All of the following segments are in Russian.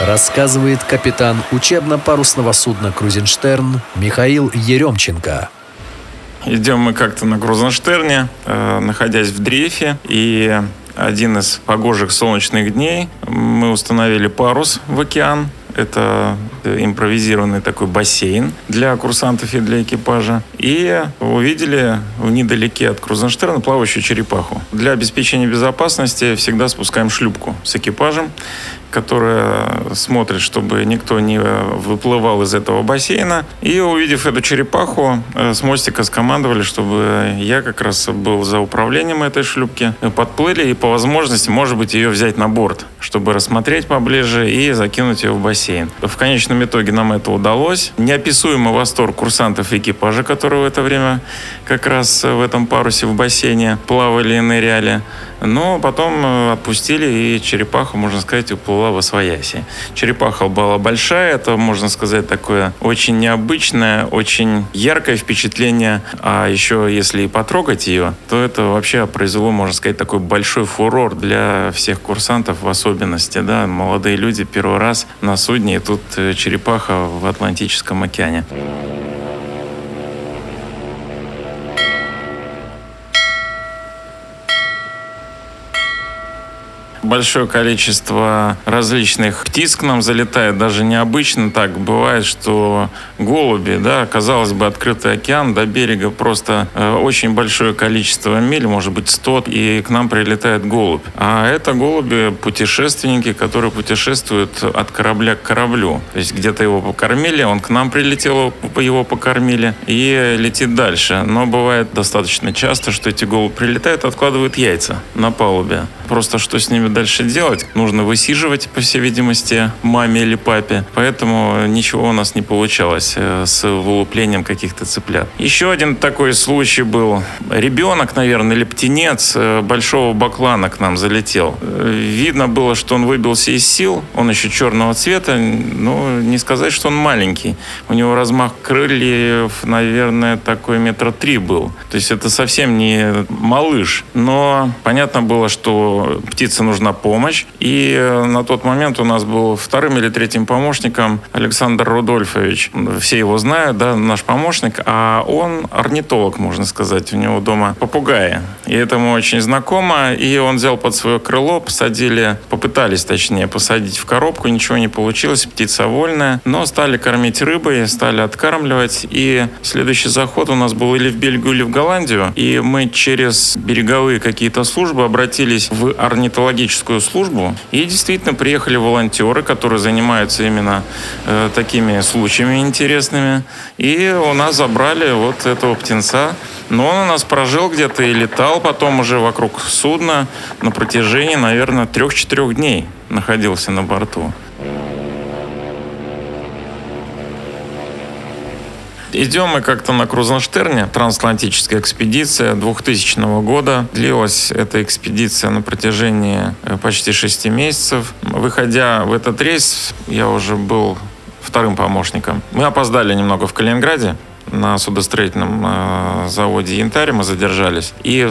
рассказывает капитан учебно-парусного судна «Крузенштерн» Михаил Еремченко. Идем мы как-то на Крузенштерне, э, находясь в дрейфе, и один из погожих солнечных дней мы установили парус в океан, это импровизированный такой бассейн для курсантов и для экипажа. И увидели недалеке от Крузенштерна плавающую черепаху. Для обеспечения безопасности всегда спускаем шлюпку с экипажем которая смотрит, чтобы никто не выплывал из этого бассейна. И увидев эту черепаху, э, с мостика скомандовали, чтобы я как раз был за управлением этой шлюпки. Подплыли и по возможности, может быть, ее взять на борт, чтобы рассмотреть поближе и закинуть ее в бассейн. В конечном итоге нам это удалось. Неописуемый восторг курсантов экипажа, которые в это время как раз в этом парусе в бассейне плавали и ныряли. Но потом э, отпустили, и черепаха, можно сказать, уплыла в освояси. Черепаха была большая, это, можно сказать, такое очень необычное, очень яркое впечатление. А еще, если и потрогать ее, то это вообще произвело, можно сказать, такой большой фурор для всех курсантов в особенности. Да? Молодые люди первый раз на судне, и тут э, черепаха в Атлантическом океане. Большое количество различных птиц к нам залетает, даже необычно так бывает, что голуби, да, казалось бы, открытый океан, до берега просто э, очень большое количество миль, может быть 100, и к нам прилетает голубь. А это голуби путешественники, которые путешествуют от корабля к кораблю. То есть где-то его покормили, он к нам прилетел, его покормили и летит дальше. Но бывает достаточно часто, что эти голуби прилетают, откладывают яйца на палубе. Просто что с ними дальше делать? Нужно высиживать, по всей видимости, маме или папе. Поэтому ничего у нас не получалось э, с вылуплением каких-то цыплят. Еще один такой случай был. Ребенок, наверное, или птенец э, большого баклана к нам залетел. Э, видно было, что он выбился из сил. Он еще черного цвета. Но не сказать, что он маленький. У него размах крыльев, наверное, такой метра три был. То есть это совсем не малыш. Но понятно было, что птице нужно нужна помощь. И э, на тот момент у нас был вторым или третьим помощником Александр Рудольфович. Все его знают, да, наш помощник. А он орнитолог, можно сказать. У него дома попугаи. И это ему очень знакомо. И он взял под свое крыло, посадили, попытались, точнее, посадить в коробку. Ничего не получилось, птица вольная. Но стали кормить рыбой, стали откармливать. И следующий заход у нас был или в Бельгию, или в Голландию. И мы через береговые какие-то службы обратились в орнитологическую туристическую службу, и действительно приехали волонтеры, которые занимаются именно э, такими случаями интересными, и у нас забрали вот этого птенца. Но он у нас прожил где-то и летал потом уже вокруг судна на протяжении, наверное, трех-четырех дней находился на борту. Идем мы как-то на Крузенштерне, трансатлантическая экспедиция 2000 года. Длилась эта экспедиция на протяжении э, почти шести месяцев. Выходя в этот рейс, я уже был вторым помощником. Мы опоздали немного в Калининграде, на судостроительном э, заводе «Янтарь» мы задержались. И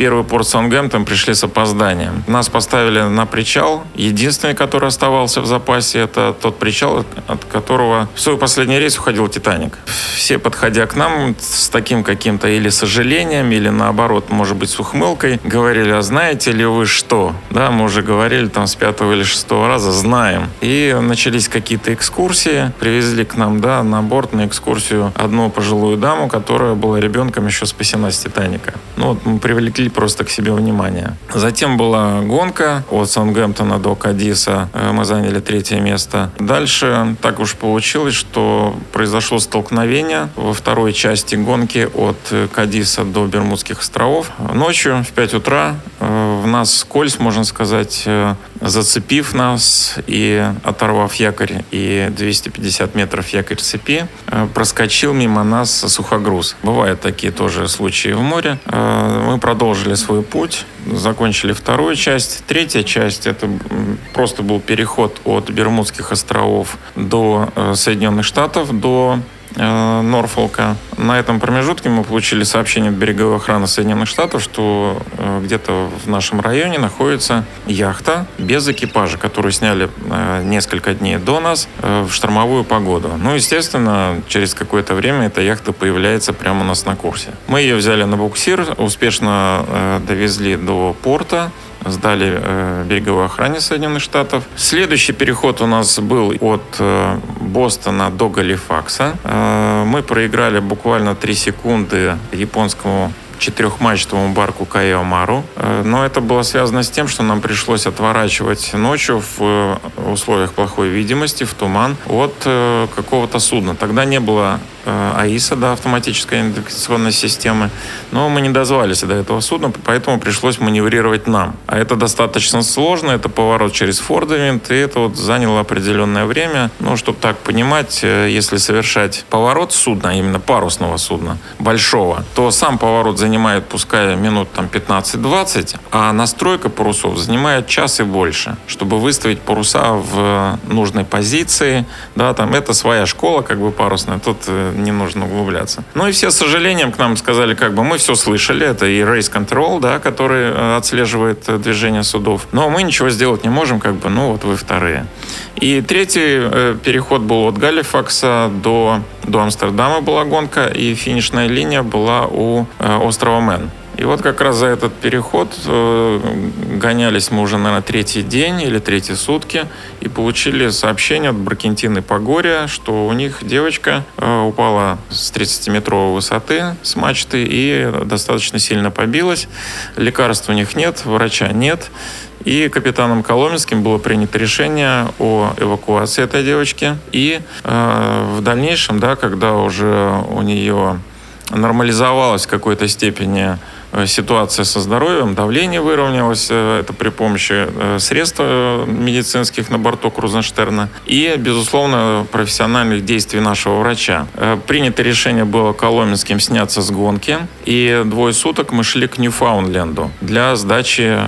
первый порт Саунгемптон пришли с опозданием. Нас поставили на причал. Единственный, который оставался в запасе, это тот причал, от которого в свой последний рейс уходил «Титаник». Все, подходя к нам с таким каким-то или сожалением, или наоборот, может быть, с ухмылкой, говорили, а знаете ли вы что? Да, мы уже говорили там с пятого или шестого раза, знаем. И начались какие-то экскурсии, привезли к нам, да, на борт на экскурсию одну пожилую даму, которая была ребенком еще спасена с «Титаника». Ну вот мы привлекли просто к себе внимание. Затем была гонка от Саунгемптона до Кадиса. Э, мы заняли третье место. Дальше так уж получилось, что произошло столкновение во второй части гонки от Кадиса до Бермудских островов. Ночью в 5 утра э, в нас скользь, можно сказать, э, зацепив нас и оторвав якорь и 250 метров якорь цепи, проскочил мимо нас сухогруз. Бывают такие тоже случаи в море. Мы продолжили продолжили свой путь, закончили вторую часть. Третья часть это просто был переход от Бермудских островов до э, Соединенных Штатов, до э, Норфолка. На этом промежутке мы получили сообщение от береговой охраны Соединенных Штатов, что э, где-то в нашем районе находится яхта без экипажа, которую сняли э, несколько дней до нас в штормовую погоду. Ну, естественно, через какое-то время эта яхта появляется прямо у нас на курсе. Мы ее взяли на буксир, успешно довезли до порта, сдали э, береговой охране Соединенных Штатов. Следующий переход у нас был от э, Бостона до Галифакса. Э, мы проиграли буквально 3 секунды японскому четырехмачтовому барку Каиомару. Э, но это было связано с тем, что нам пришлось отворачивать ночью в э, условиях плохой видимости, в туман, от э, какого-то судна. Тогда не было АИСа, да, автоматической индикационной системы, но мы не дозвались до этого судна, поэтому пришлось маневрировать нам. А это достаточно сложно, это поворот через Фордовинт, и это вот заняло определенное время. Ну, чтобы так понимать, если совершать поворот судна, именно парусного судна, большого, то сам поворот занимает занимает, пускай минут там 15-20, а настройка парусов занимает час и больше, чтобы выставить паруса в нужной позиции. Да, там это своя школа, как бы парусная, тут э, не нужно углубляться. Ну и все с сожалением к нам сказали, как бы мы все слышали, это и Race Control, да, который э, отслеживает э, движение судов, но мы ничего сделать не можем, как бы, ну вот вы вторые. И третий э, переход был от Галифакса до, до Амстердама была гонка, и финишная линия была у острова Мэн. И вот как раз за этот переход э, гонялись мы уже, наверное, третий день или третьи сутки и получили сообщение от Бракентины Погория, что у них девочка э, упала с 30-метровой высоты с мачты и достаточно сильно побилась. Лекарств у них нет, врача нет. И капитаном Коломенским было принято решение о эвакуации этой девочки. И э, в дальнейшем, да, когда уже у нее нормализовалась в какой-то степени ситуация со здоровьем, давление выровнялось, э, это при помощи э, средств медицинских на борту Крузенштерна и, безусловно, профессиональных действий нашего врача. Принято решение было Коломенским сняться с гонки, и двое суток мы шли к Ньюфаундленду для сдачи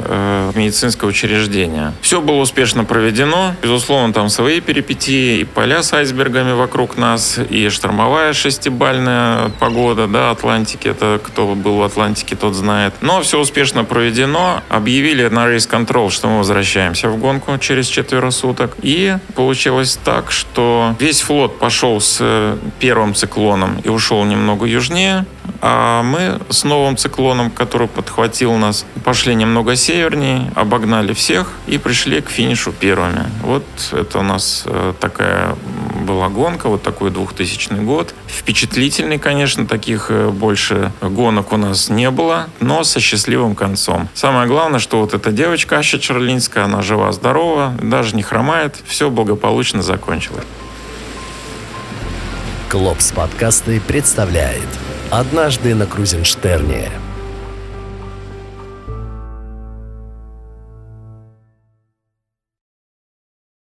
медицинского учреждения. Все было успешно проведено, безусловно, там свои перипетии, и поля с айсбергами вокруг нас, и штормовая шестибальная погода, да, Атлантики, это кто был в Атлантике, тот тот знает. Но все успешно проведено. Объявили на Race Control, что мы возвращаемся в гонку через четверо суток. И получилось так, что весь флот пошел с э, первым циклоном и ушел немного южнее. А мы с новым циклоном, который подхватил нас, пошли немного севернее, обогнали всех и пришли к финишу первыми. Вот это у нас э, такая была гонка, вот такой 2000 год. Впечатлительный, конечно, таких э, больше гонок у нас не было, но со счастливым концом. Самое главное, что вот эта девочка Аща Черлинская, она жива-здорова, даже не хромает, все благополучно закончилось. Клопс подкасты представляет «Однажды на Крузенштерне».